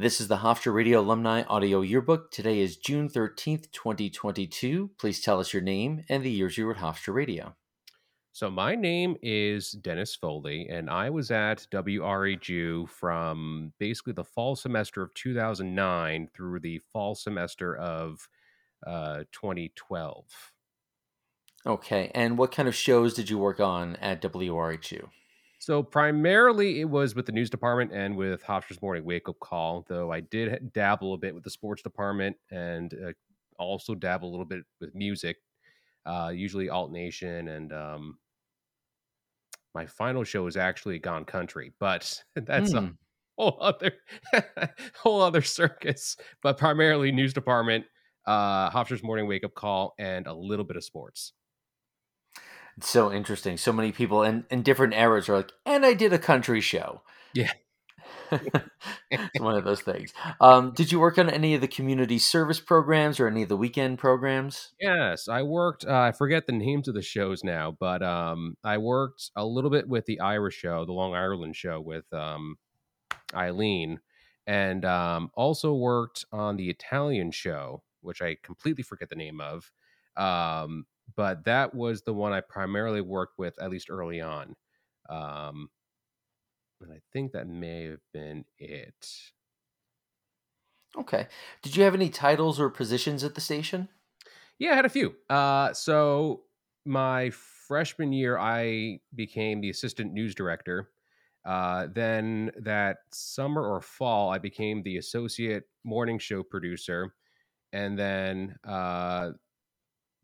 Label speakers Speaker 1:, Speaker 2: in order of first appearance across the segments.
Speaker 1: This is the Hofstra Radio Alumni Audio Yearbook. Today is June 13th, 2022. Please tell us your name and the years you were at Hofstra Radio.
Speaker 2: So my name is Dennis Foley, and I was at WRHU from basically the fall semester of 2009 through the fall semester of uh, 2012.
Speaker 1: Okay, and what kind of shows did you work on at WRHU?
Speaker 2: So primarily it was with the news department and with Hofstra's Morning Wake Up Call, though I did dabble a bit with the sports department and uh, also dabble a little bit with music, uh, usually Alt Nation. And um, my final show is actually Gone Country, but that's a
Speaker 1: Hmm.
Speaker 2: whole other whole other circus. But primarily news department, uh, Hofstra's Morning Wake Up Call, and a little bit of sports.
Speaker 1: So interesting. So many people in, in different eras are like, and I did a country show.
Speaker 2: Yeah.
Speaker 1: it's one of those things. Um, did you work on any of the community service programs or any of the weekend programs?
Speaker 2: Yes, I worked. Uh, I forget the names of the shows now, but um, I worked a little bit with the Irish show, the Long Ireland show with um, Eileen, and um, also worked on the Italian show, which I completely forget the name of. But that was the one I primarily worked with, at least early on. Um, and I think that may have been it.
Speaker 1: Okay. Did you have any titles or positions at the station?
Speaker 2: Yeah, I had a few. Uh, so my freshman year, I became the assistant news director. Uh, then that summer or fall, I became the associate morning show producer. And then uh,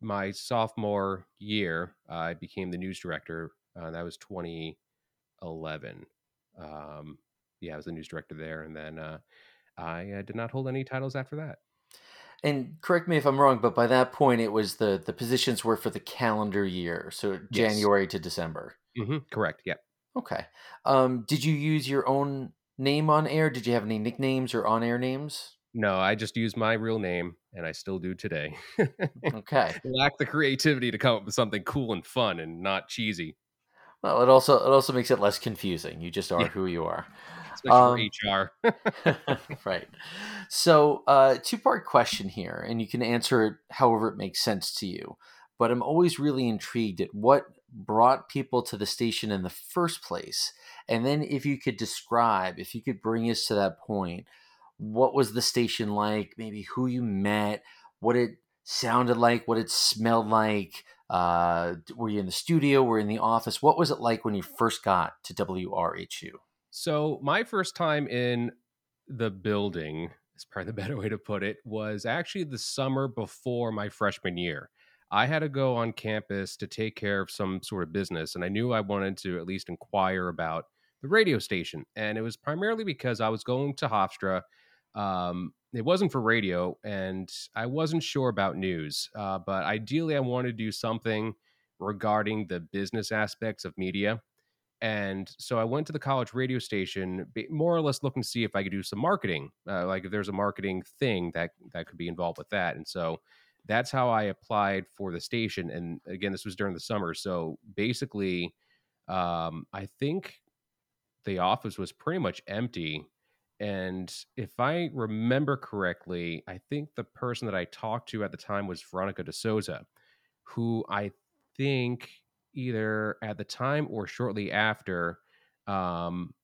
Speaker 2: my sophomore year, I became the news director. Uh, that was 2011. Um, yeah, I was the news director there. And then uh, I uh, did not hold any titles after that.
Speaker 1: And correct me if I'm wrong, but by that point, it was the the positions were for the calendar year, so
Speaker 2: Yes.
Speaker 1: January to December.
Speaker 2: hmm correct. Yep.
Speaker 1: Okay. Um, did you use your own name on air? Did you have any nicknames or on air names?
Speaker 2: No, I just use my real name, and I still do today.
Speaker 1: Okay.
Speaker 2: Lack the creativity to come up with something cool and fun and not cheesy,
Speaker 1: Well, it also it also makes it less confusing. You just are
Speaker 2: Yeah.
Speaker 1: who you are.
Speaker 2: especially for HR.
Speaker 1: right. So, uh, two part question here, and you can answer it however it makes sense to you. But I'm always really intrigued at what brought people to the station in the first place. And then, if you could describe, if you could bring us to that point, what was the station like? Maybe who you met, what it sounded like, what it smelled like. Uh, were you in the studio? Were you in the office? What was it like when you first got to WRHU?
Speaker 2: So my first time in the building is probably the better way to put it was actually the summer before my freshman year. I had to go on campus to take care of some sort of business, and I knew I wanted to at least inquire about the radio station. And it was primarily because I was going to Hofstra. Um, it wasn't for radio, and I wasn't sure about news. Uh, but ideally, I wanted to do something regarding the business aspects of media. And so I went to the college radio station, more or less looking to see if I could do some marketing, uh, like if there's a marketing thing that that could be involved with that. And so that's how I applied for the station. And again, this was during the summer. So basically, um, I think the office was pretty much empty. And if I remember correctly, I think the person that I talked to at the time was Veronica de Souza, who I think either at the time or shortly after, um,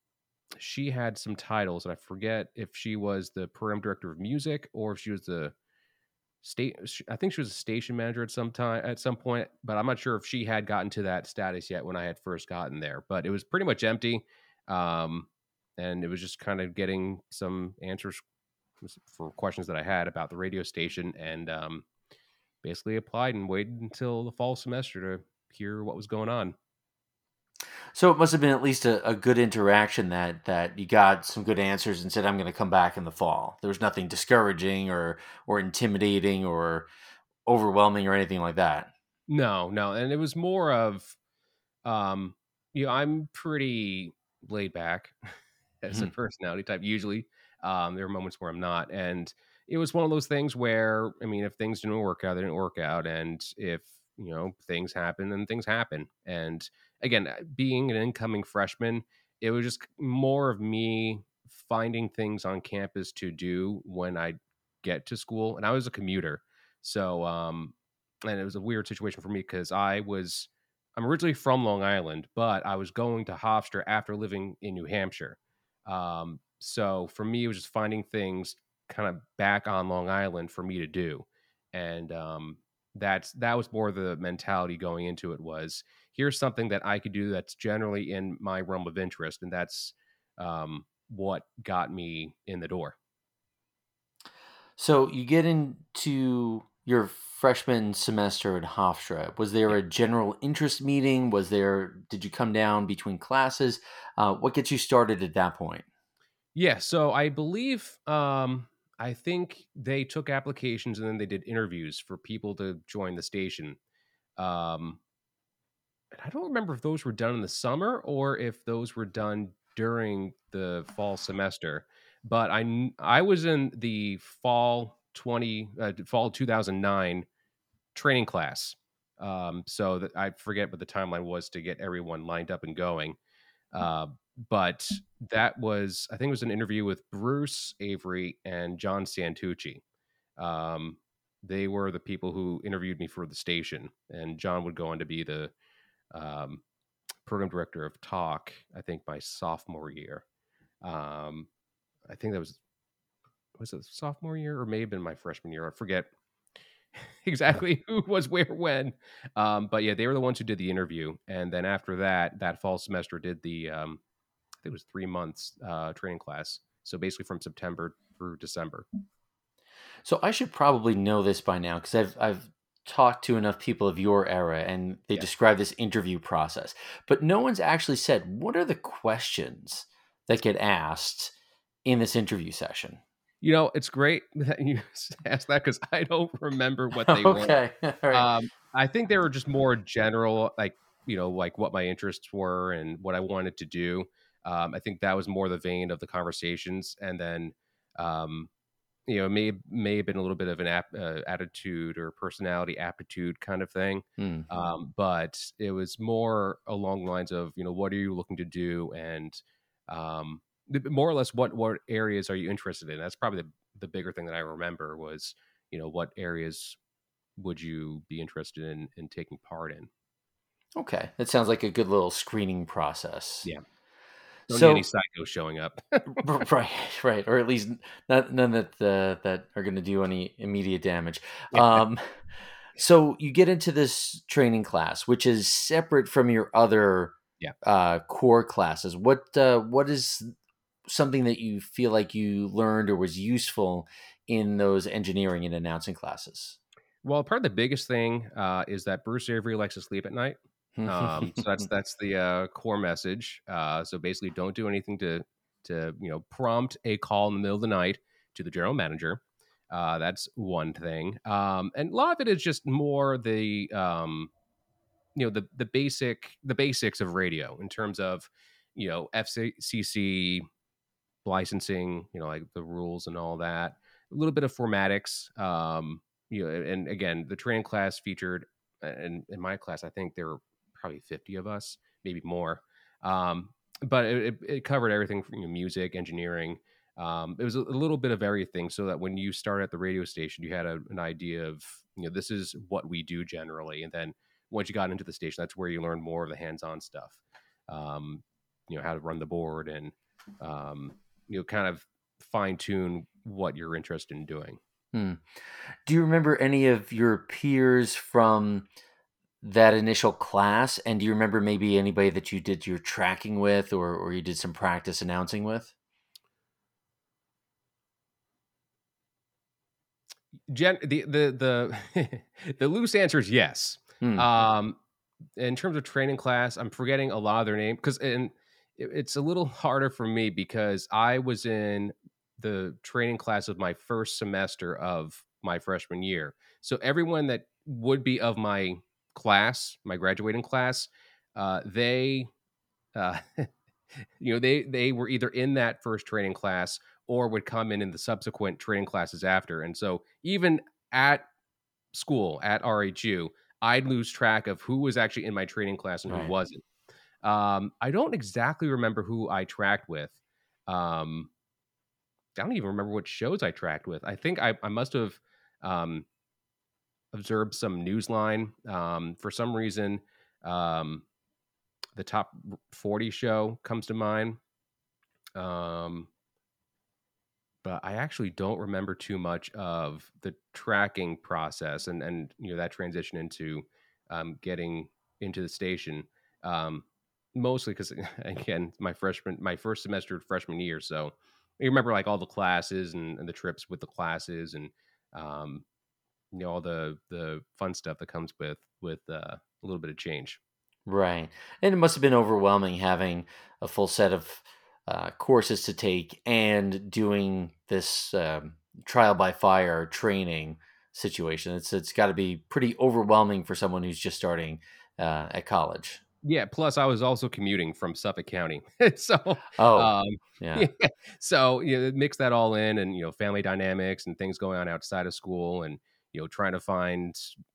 Speaker 2: she had some titles, and I forget if she was the program director of music or if she was the state. I think she was a station manager at some time at some point, but I'm not sure if she had gotten to that status yet when I had first gotten there. But it was pretty much empty, um, and it was just kind of getting some answers for questions that I had about the radio station, and um, basically applied and waited until the fall semester to hear what was going on.
Speaker 1: So it must have been at least a, a good interaction that that you got some good answers and said, "I'm going to come back in the fall." There was nothing discouraging or or intimidating or overwhelming or anything like that.
Speaker 2: No, no, and it was more of, um, you know, I'm pretty laid back as a
Speaker 1: Mhm.
Speaker 2: personality type. Usually, um, there are moments where I'm not, and it was one of those things where, I mean, if things didn't work out, they didn't work out, and if you know things happen, then things happen. And again, uh, being an incoming freshman, it was just more of me finding things on campus to do when I get to school. And I was a commuter. So, um, and it was a weird situation for me because I was, I'm originally from Long Island, but I was going to Hofstra after living in New Hampshire. Um, so for me, it was just finding things kind of back on Long Island for me to do. And um, that's that was more the mentality going into it was here's something that I could do that's generally in my realm of interest, and that's um, what got me in the door.
Speaker 1: So you get into your freshman semester at Hofstra. Was there a general interest meeting? Was there? Did you come down between classes? Uh, what gets you started at that point?
Speaker 2: Yeah, so I believe um, I think they took applications and then they did interviews for people to join the station. Um, I don't remember if those were done in the summer or if those were done during the fall semester. But I I was in the fall twenty uh, fall two thousand nine training class. Um, so that I forget what the timeline was to get everyone lined up and going. Uh, but that was I think it was an interview with Bruce Avery and John Santucci. Um, they were the people who interviewed me for the station, and John would go on to be the um, program director of Talk. I think my sophomore year. Um, I think that was was it sophomore year or may have been my freshman year. I forget exactly who was where when. Um, but yeah, they were the ones who did the interview, and then after that, that fall semester did the um, I think it was three months uh, training class. So basically from September through December.
Speaker 1: So I should probably know this by now because I've I've talked to enough people of your era and they yeah. describe this interview process. But no one's actually said what are the questions that get asked in this interview session.
Speaker 2: You know, it's great that you asked that because I don't remember what they okay. were. Right. Um, I think they were just more general, like you know, like what my interests were and what I wanted to do. Um, I think that was more the vein of the conversations, and then um, you know may may have been a little bit of an ap- uh, attitude or personality aptitude kind of thing mm-hmm. um, but it was more along the lines of you know what are you looking to do and um, more or less what what areas are you interested in that's probably the, the bigger thing that i remember was you know what areas would you be interested in in taking part in
Speaker 1: okay that sounds like a good little screening process
Speaker 2: yeah don't so, any psychos showing up.
Speaker 1: right, right, or at least not, none that uh, that are going to do any immediate damage. Um, so you get into this training class, which is separate from your other
Speaker 2: yeah.
Speaker 1: uh, core classes. What uh, what is something that you feel like you learned or was useful in those engineering and announcing classes?
Speaker 2: Well, part of the biggest thing uh, is that Bruce Avery likes to sleep at night um, so that's that's the uh, core message. Uh, so basically, don't do anything to to you know prompt a call in the middle of the night to the general manager. Uh, that's one thing, um, and a lot of it is just more the um, you know the the basic the basics of radio in terms of you know FCC licensing, you know like the rules and all that. A little bit of formatics, um, you know, and again, the training class featured, and in my class, I think there were probably 50 of us, maybe more. Um, but it, it, covered everything from you know, music, engineering. Um, it was a, little bit of everything so that when you start at the radio station, you had a, an idea of, you know, this is what we do generally. And then once you got into the station, that's where you learn more of the hands-on stuff. Um, you know, how to run the board and, um, you know, kind of fine tune what you're interested in doing.
Speaker 1: Hmm. Do you remember any of your peers from that initial class? And do you remember maybe anybody that you did your tracking with or, or you did some practice announcing with?
Speaker 2: Gen, the the the the loose answer is yes. Hmm. Um, in terms of training class, I'm forgetting a lot of their name because and it, it's a little harder for me because I was in the training class of my first semester of my freshman year. So everyone that would be of my class, my graduating class, uh, they, uh, you know, they they were either in that first training class or would come in in the subsequent training classes after. And so even at school at RHU, I'd lose track of who was actually in my training class and right. who wasn't. Um, I don't exactly remember who I tracked with. Um, I don't even remember what shows I tracked with. I think I, I must have um, observed some Newsline. Um, for some reason, um, the top 40 show comes to mind. Um, but I actually don't remember too much of the tracking process and and you know that transition into um, getting into the station. Um, mostly because again, my freshman, my first semester freshman year, so you remember like all the classes and, and the trips with the classes and um, you know all the the fun stuff that comes with with uh, a little bit of change.
Speaker 1: Right, and it must have been overwhelming having a full set of uh, courses to take and doing this um, trial by fire training situation. It's it's got to be pretty overwhelming for someone who's just starting uh, at college.
Speaker 2: Yeah. Plus, I was also commuting from Suffolk County, so
Speaker 1: oh, um, yeah.
Speaker 2: yeah. So you know, mix that all in, and you know, family dynamics and things going on outside of school, and you know, trying to find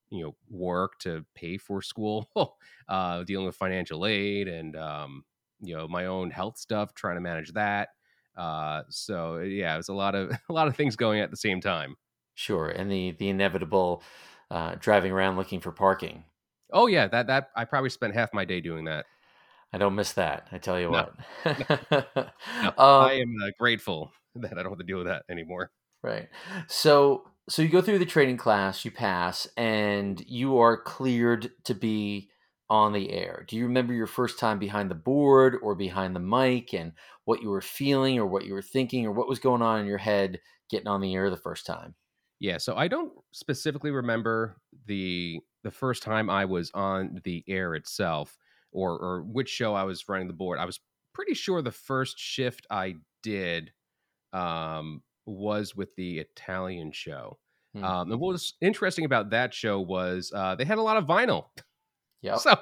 Speaker 2: you know work to pay for school, uh, dealing with financial aid, and um, you know, my own health stuff, trying to manage that. Uh, so yeah, it was a lot of a lot of things going at the same time.
Speaker 1: Sure, and the the inevitable uh, driving around looking for parking
Speaker 2: Oh yeah, that that I probably spent half my day doing that.
Speaker 1: I don't miss that. I tell you
Speaker 2: No.
Speaker 1: what.
Speaker 2: No,
Speaker 1: um,
Speaker 2: I am uh, grateful that I don't have to deal with that anymore.
Speaker 1: right. So so you go through the training class, you pass, and you are cleared to be on the air. Do you remember your first time behind the board or behind the mic and what you were feeling or what you were thinking or what was going on in your head getting on the air the first time?
Speaker 2: Yeah, so I don't specifically remember the the first time I was on the air itself or or which show I was running the board. I was pretty sure the first shift I did um was with the Italian show.
Speaker 1: Hmm.
Speaker 2: Um, and what was interesting about that show was uh, they had a lot of vinyl.
Speaker 1: Yeah.
Speaker 2: So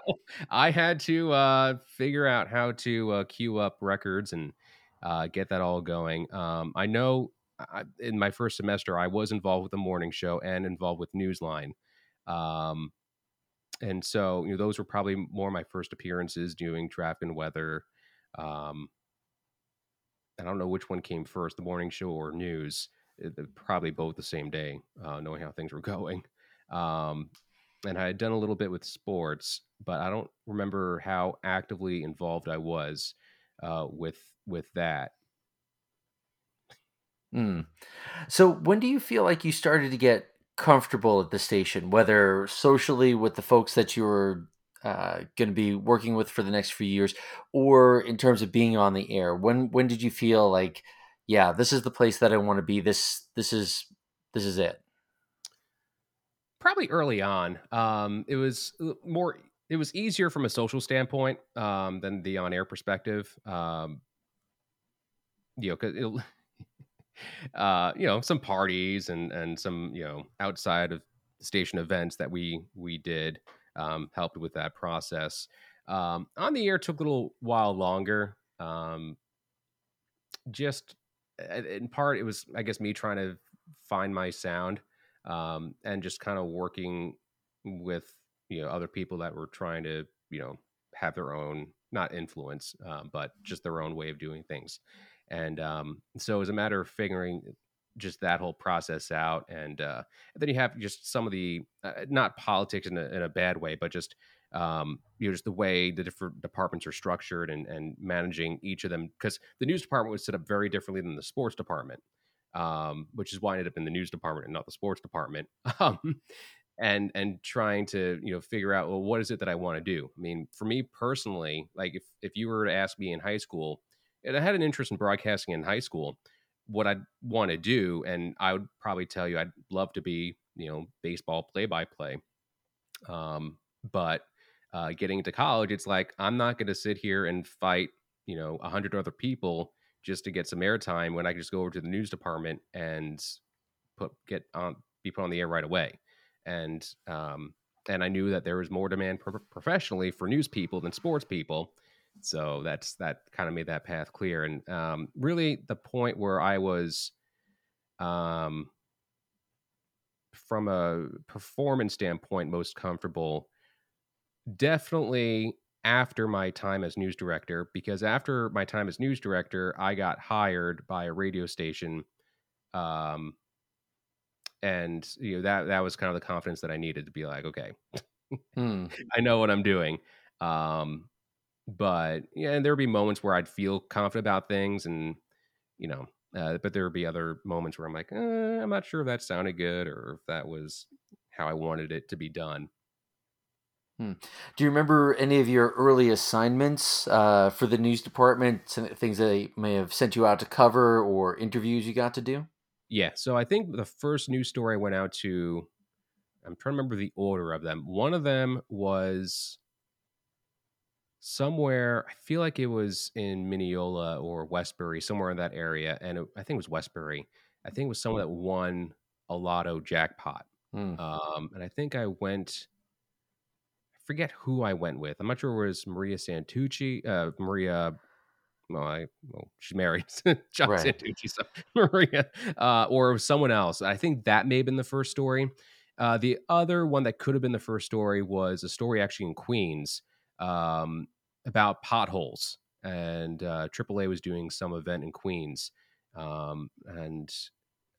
Speaker 2: I had to uh, figure out how to uh, cue up records and uh, get that all going. Um, I know I, in my first semester, I was involved with the morning show and involved with Newsline. Um, and so, you know, those were probably more my first appearances doing traffic and weather. Um, I don't know which one came first, the morning show or news. It, probably both the same day, uh, knowing how things were going. Um, and I had done a little bit with sports, but I don't remember how actively involved I was uh, with with that.
Speaker 1: Mm. So when do you feel like you started to get comfortable at the station, whether socially with the folks that you were uh, going to be working with for the next few years, or in terms of being on the air? When when did you feel like, yeah, this is the place that I want to be. This this is this is it.
Speaker 2: Probably early on. Um, it was uh, more. It was easier from a social standpoint um, than the on-air perspective. Um, you know, because uh, you know, some parties and and some you know outside of station events that we we did um, helped with that process. Um, on the air took a little while longer. Um, just uh, in part, it was I guess me trying to find my sound um, and just kind of working with you know other people that were trying to you know have their own not influence uh, but just their own way of doing things and um, so it was a matter of figuring just that whole process out and, uh, then you have just some of the uh, not politics in a, in a bad way but just um, you know just the way the different departments are structured and, and managing each of them because the news department was set up very differently than the sports department um, which is why I ended up in the news department and not the sports department um, and and trying to you know figure out well what is it that I want to do? I mean for me personally like if if you were to ask me in high school and I had an interest in broadcasting in high school. What I'd want to do, and I would probably tell you, I'd love to be, you know, baseball play by play. Um, but uh, getting into college, it's like I'm not going to sit here and fight, you know, a hundred other people just to get some airtime when I can just go over to the news department and put get on be put on the air right away. And um, and I knew that there was more demand pro- professionally for news people than sports people so that's that kind of made that path clear and um, really the point where i was um, from a performance standpoint most comfortable definitely after my time as news director because after my time as news director, I got hired by a radio station. Um, and you know that that was kind of the confidence that I needed to be like, okay, hmm. I know what I'm doing. Um, but yeah, and there would be moments where I'd feel confident about things, and you know, uh, but there would be other moments where I'm like, eh, I'm not sure if that sounded good or if that was how I wanted it to be done.
Speaker 1: Hmm. Do you remember any of your early assignments uh, for the news department? Things they may have sent you out to cover or interviews you got to do?
Speaker 2: Yeah. So I think the first news story I went out to, I'm trying to remember the order of them. One of them was somewhere, I feel like it was in Mineola or Westbury, somewhere in that area. And it, I think it was Westbury. I think it was someone that won a lotto jackpot. Hmm. Um, and I think I went I forget who I went with. I'm not sure it was Maria Santucci, uh, Maria. Well, I, well, she's married, John right. Santucci, so Maria, uh, or someone else. I think that may have been the first story. Uh, the other one that could have been the first story was a story actually in Queens um, about potholes, and uh, AAA was doing some event in Queens, um, and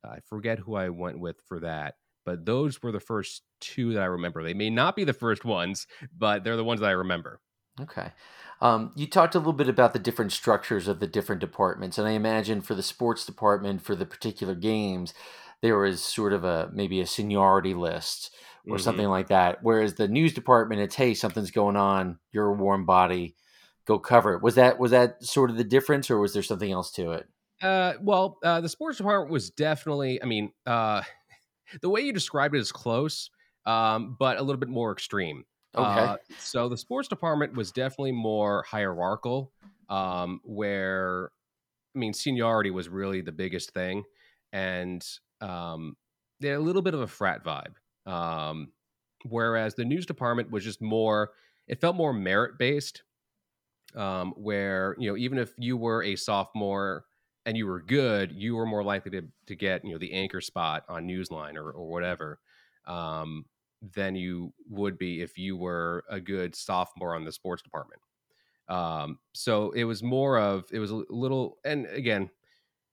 Speaker 2: I forget who I went with for that but those were the first two that I remember. They may not be the first ones, but they're the ones that I remember.
Speaker 1: Okay. Um, you talked a little bit about the different structures of the different departments, and I imagine for the sports department for the particular games, there was sort of a maybe a seniority list or mm-hmm. something like that. Whereas the news department, it's hey, something's going on, you're a warm body, go cover it. Was that was that sort of the difference, or was there something else to it?
Speaker 2: Uh, well, uh, the sports department was definitely. I mean, uh, the way you described it is close, um, but a little bit more extreme. Okay. Uh, so the sports department was definitely more hierarchical, um, where I mean seniority was really the biggest thing, and um, they had a little bit of a frat vibe. Um, whereas the news department was just more, it felt more merit based, um, where you know even if you were a sophomore and you were good, you were more likely to to get you know the anchor spot on Newsline or or whatever um, than you would be if you were a good sophomore on the sports department. Um, so it was more of it was a little, and again,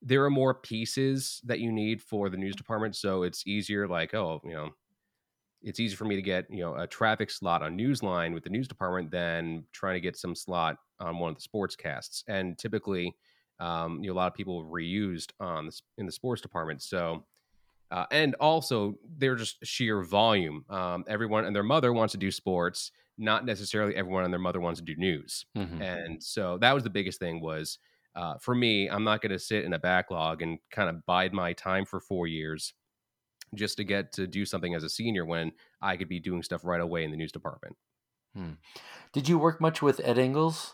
Speaker 2: there are more pieces that you need for the news department, so it's easier. Like oh, you know, it's easier for me to get you know a traffic slot on Newsline with the news department than trying to get some slot on one of the sports casts. And typically, um, you know, a lot of people reused on the, in the sports department. So, uh, and also they're just sheer volume. Um, everyone and their mother wants to do sports, not necessarily everyone and their mother wants to do news. Mm-hmm. And so that was the biggest thing was uh, for me, I'm not going to sit in a backlog and kind of bide my time for four years just to get to do something as a senior when I could be doing stuff right away in the news department.
Speaker 1: Hmm. Did you work much with Ed Ingles?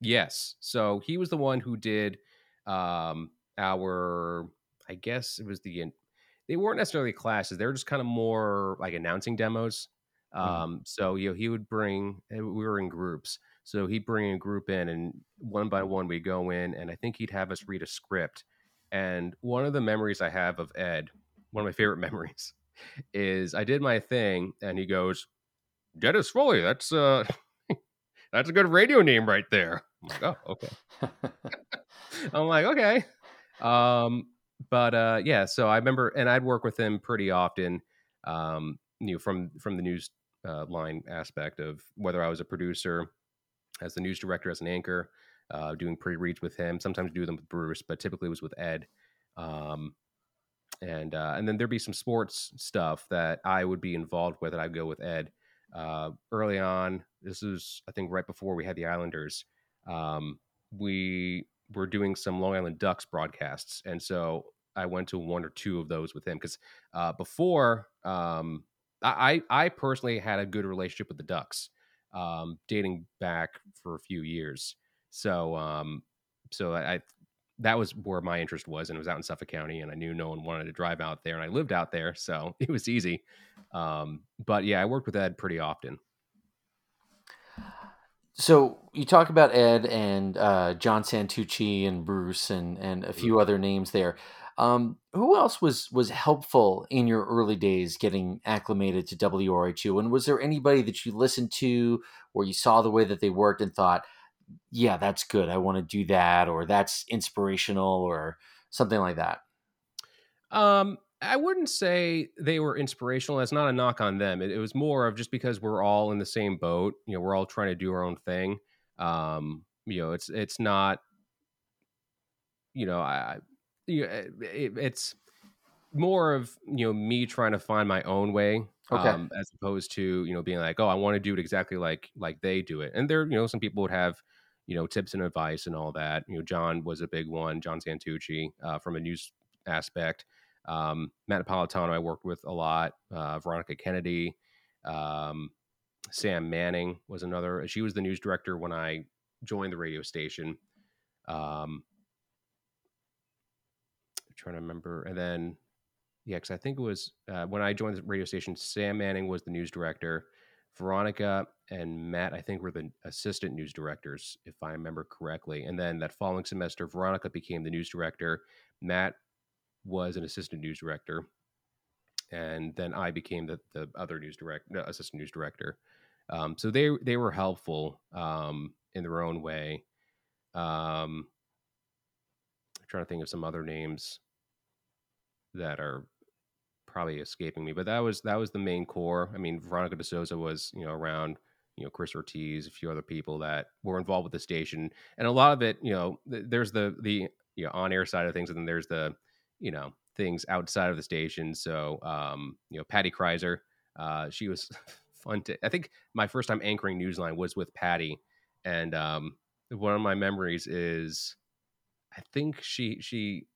Speaker 2: Yes. So he was the one who did um, our, I guess it was the, they weren't necessarily classes. They were just kind of more like announcing demos. Mm. Um, so, you know, he would bring, eh, we were in groups. So he'd bring a group in and one by one we go in and I think he'd have us read a script. And one of the memories I have of Ed, one of my favorite memories, is I did my thing and he goes, Dennis Foley, that's uh that's a good radio name right there. I'm like, oh, okay. I'm like, okay. Um, but uh, yeah, so I remember, and I'd work with him pretty often. Um, you know, from from the news uh, line aspect of whether I was a producer, as the news director, as an anchor, uh, doing pre reads with him. Sometimes do them with Bruce, but typically it was with Ed. Um, and uh, and then there'd be some sports stuff that I would be involved with, and I'd go with Ed uh, early on. This is, I think, right before we had the Islanders. Um, we were doing some Long Island Ducks broadcasts, and so I went to one or two of those with him because uh, before um, I, I personally had a good relationship with the Ducks, um, dating back for a few years. So um, so I, I that was where my interest was, and it was out in Suffolk County, and I knew no one wanted to drive out there, and I lived out there, so it was easy. Um, but yeah, I worked with Ed pretty often.
Speaker 1: So you talk about Ed and uh, John Santucci and Bruce and and a few mm-hmm. other names there. Um, who else was was helpful in your early days getting acclimated to WRHU? And was there anybody that you listened to or you saw the way that they worked and thought, yeah, that's good. I want to do that, or that's inspirational, or something like that?
Speaker 2: Um, I wouldn't say they were inspirational. That's not a knock on them. It, it, was more of just because we're all in the same boat. You know, we're all trying to do our own thing. Um, you know, it's it's not. You know, I, you know, it, it's more of you know me trying to find my own way okay. um, as opposed to you know being like oh i want to do it exactly like like they do it. And there you know some people would have you know tips and advice and all that. You know john was a big one john santucci uh, from a news aspect. Um, matt napolitano i worked with a lot uh, veronica kennedy um, sam manning was another she was the news director when i joined the radio station. Um, trying to remember and then yeah because i think it was uh, when i joined the radio station sam manning was the news director Veronica and Matt, I think, were the assistant news directors, if I remember correctly. And then that following semester, Veronica became the news director. Matt was an assistant news director. And then I became the, the other news direct no, assistant news director. Um, so they they were helpful um, in their own way. Um, I'm trying to think of some other names that are probably escaping me, but that was that was the main core. I mean, Veronica De Souza was you know around, you know Chris Ortiz, a few other people that were involved with the station, and a lot of it, you know, th- there's the the you know on air side of things, and then there's the you know things outside of the station. So um, you know, Patty Kreiser, uh, she was fun to. I think my first time anchoring Newsline was with Patty, and um, one of my memories is, I think she she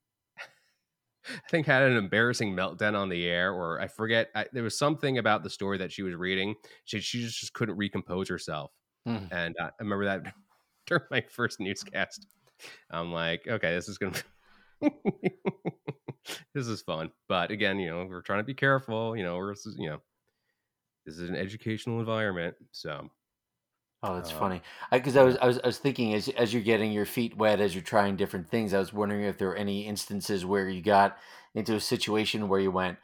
Speaker 2: I think had an embarrassing meltdown on the air, or I forget. I, there was something about the story that she was reading. She she just, just couldn't recompose herself, mm. and uh, I remember that during my first newscast. I'm like, okay, this is gonna. this is fun, but again, you know, we're trying to be careful. You know, we're you know, this is an educational environment, so
Speaker 1: Oh, that's uh, funny. Because I, I, was I was I was thinking as as you're getting your feet wet as you're trying different things, I was wondering if there were any instances where you got into a situation where you went,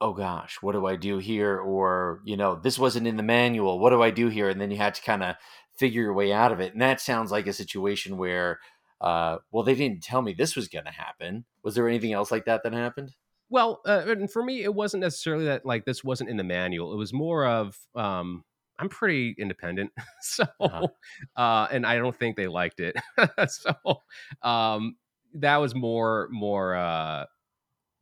Speaker 1: "Oh gosh, what do I do here?" Or you know, this wasn't in the manual. What do I do here? And then you had to kind of figure your way out of it. And that sounds like a situation where, uh, well, they didn't tell me this was going to happen. Was there anything else like that that happened?
Speaker 2: Well, uh, and for me, it wasn't necessarily that like this wasn't in the manual. It was more of um, I'm pretty independent. so, uh-huh. uh, and I don't think they liked it. so, um, that was more, more, uh,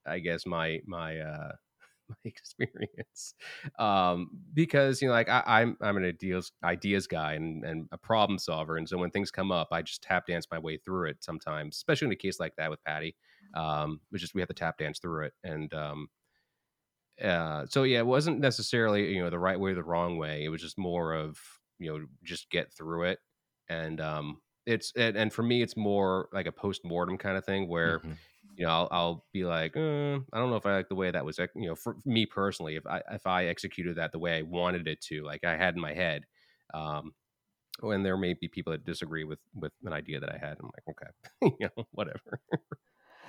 Speaker 2: I guess my, my, uh, my experience. Um, because, you know, like I, I'm, I'm an ideas, ideas guy and, and a problem solver. And so when things come up, I just tap dance my way through it sometimes, especially in a case like that with Patty. Um, which is we have to tap dance through it. And, um, uh, so yeah, it wasn't necessarily you know the right way or the wrong way. It was just more of you know just get through it, and um, it's and, and for me it's more like a post mortem kind of thing where. Mm-hmm. You know, I'll, I'll be like, uh, I don't know if I like the way that was. You know, for me personally, if I if I executed that the way I wanted it to, like I had in my head, um, and there may be people that disagree with with an idea that I had. I'm like, okay, you know, whatever.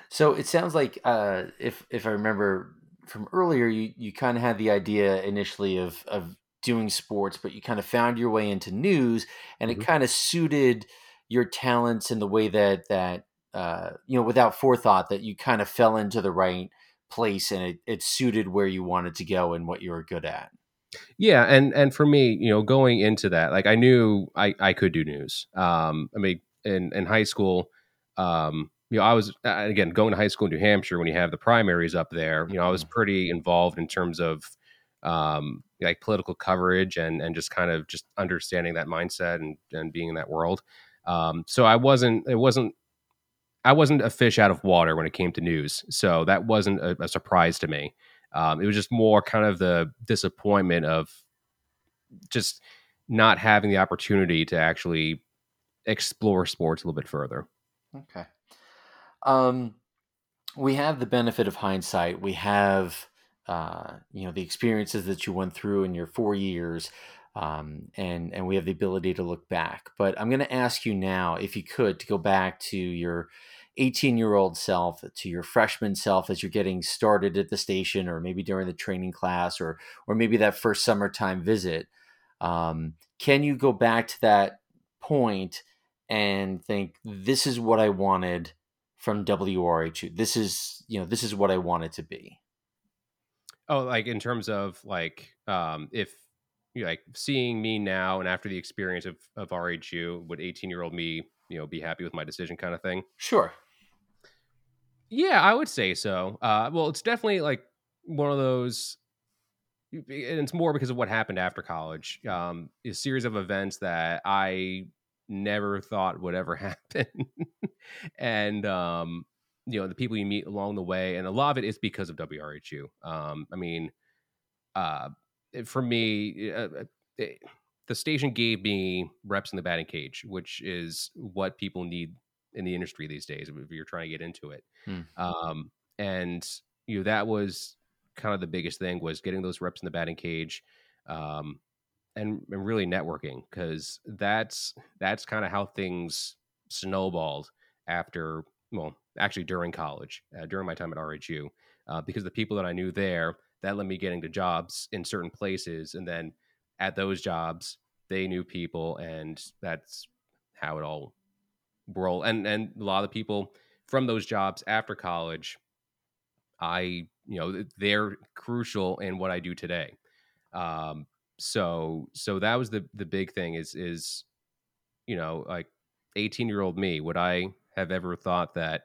Speaker 1: so it sounds like, uh, if if I remember from earlier, you you kind of had the idea initially of of doing sports, but you kind of found your way into news, and mm-hmm. it kind of suited your talents in the way that that uh, you know without forethought that you kind of fell into the right place and it, it suited where you wanted to go and what you were good at
Speaker 2: yeah and and for me you know going into that like i knew i i could do news um i mean in in high school um you know, I was again going to high school in New Hampshire when you have the primaries up there. You know, I was mm-hmm. pretty involved in terms of um, like political coverage and and just kind of just understanding that mindset and and being in that world. Um, so I wasn't it wasn't I wasn't a fish out of water when it came to news. So that wasn't a, a surprise to me. Um, it was just more kind of the disappointment of just not having the opportunity to actually explore sports a little bit further.
Speaker 1: Okay. Um, we have the benefit of hindsight. We have, uh, you know, the experiences that you went through in your four years, um, and and we have the ability to look back. But I'm going to ask you now, if you could, to go back to your 18 year old self to your freshman self as you're getting started at the station or maybe during the training class or or maybe that first summertime visit um, can you go back to that point and think this is what i wanted from wrhu this is you know this is what i want it to be
Speaker 2: oh like in terms of like um if you know, like seeing me now and after the experience of of rhu would 18 year old me you know be happy with my decision kind of thing
Speaker 1: sure
Speaker 2: yeah, I would say so. Uh, well, it's definitely like one of those, and it's more because of what happened after college. Um, a series of events that I never thought would ever happen, and um, you know the people you meet along the way, and a lot of it is because of WRHU. Um, I mean, uh, for me, uh, uh, it, the station gave me reps in the batting cage, which is what people need in the industry these days if you're trying to get into it. Hmm. Um, and you know that was kind of the biggest thing was getting those reps in the batting cage, um, and, and really networking because that's that's kind of how things snowballed after well actually during college uh, during my time at RHU uh, because the people that I knew there that led me getting to jobs in certain places and then at those jobs they knew people and that's how it all role and and a lot of people from those jobs after college i you know they're crucial in what i do today. Um so so that was the the big thing is is you know like 18 year old me would i have ever thought that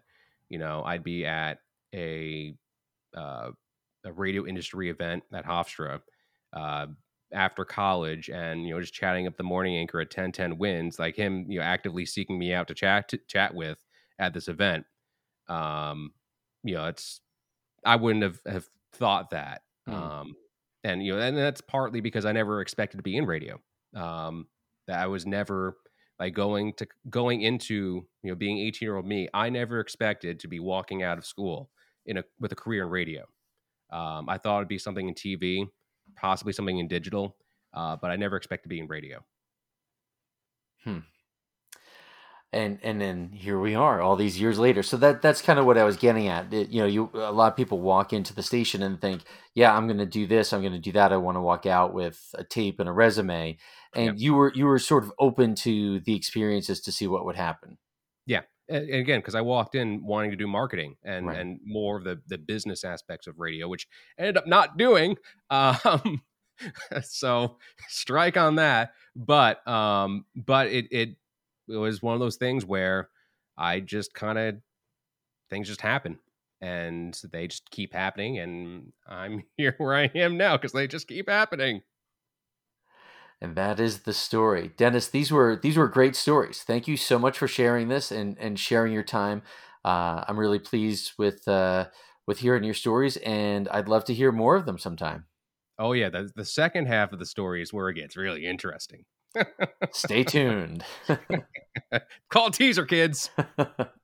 Speaker 2: you know i'd be at a uh, a radio industry event at hofstra uh, after college and you know just chatting up the morning anchor at 1010 wins like him you know actively seeking me out to chat to chat with at this event um you know it's i wouldn't have have thought that mm. um and you know and that's partly because i never expected to be in radio um that i was never like going to going into you know being 18 year old me i never expected to be walking out of school in a with a career in radio um, i thought it'd be something in tv possibly something in digital, uh, but I never expected to be in radio.
Speaker 1: Hmm. And and then here we are, all these years later. So that that's kind of what I was getting at. It, you know, you a lot of people walk into the station and think, "Yeah, I'm going to do this. I'm going to do that. I want to walk out with a tape and a resume." And you were you were sort of open to the experiences to see what would happen.
Speaker 2: Yeah, and again because i walked in wanting to do marketing and right. and more of the the business aspects of radio which I ended up not doing um so strike on that but um but it it it was one of those things where i just kind of things just happen and they just keep happening and i'm here where i am now because they just keep happening
Speaker 1: and that is the story. Dennis, these were these were great stories. Thank you so much for sharing this and and sharing your time. Uh, I'm really pleased with uh, with hearing your stories, and I'd love to hear more of them sometime.
Speaker 2: Oh yeah, the the second half of the story is where it gets really interesting.
Speaker 1: Stay tuned.
Speaker 2: Call teaser, kids.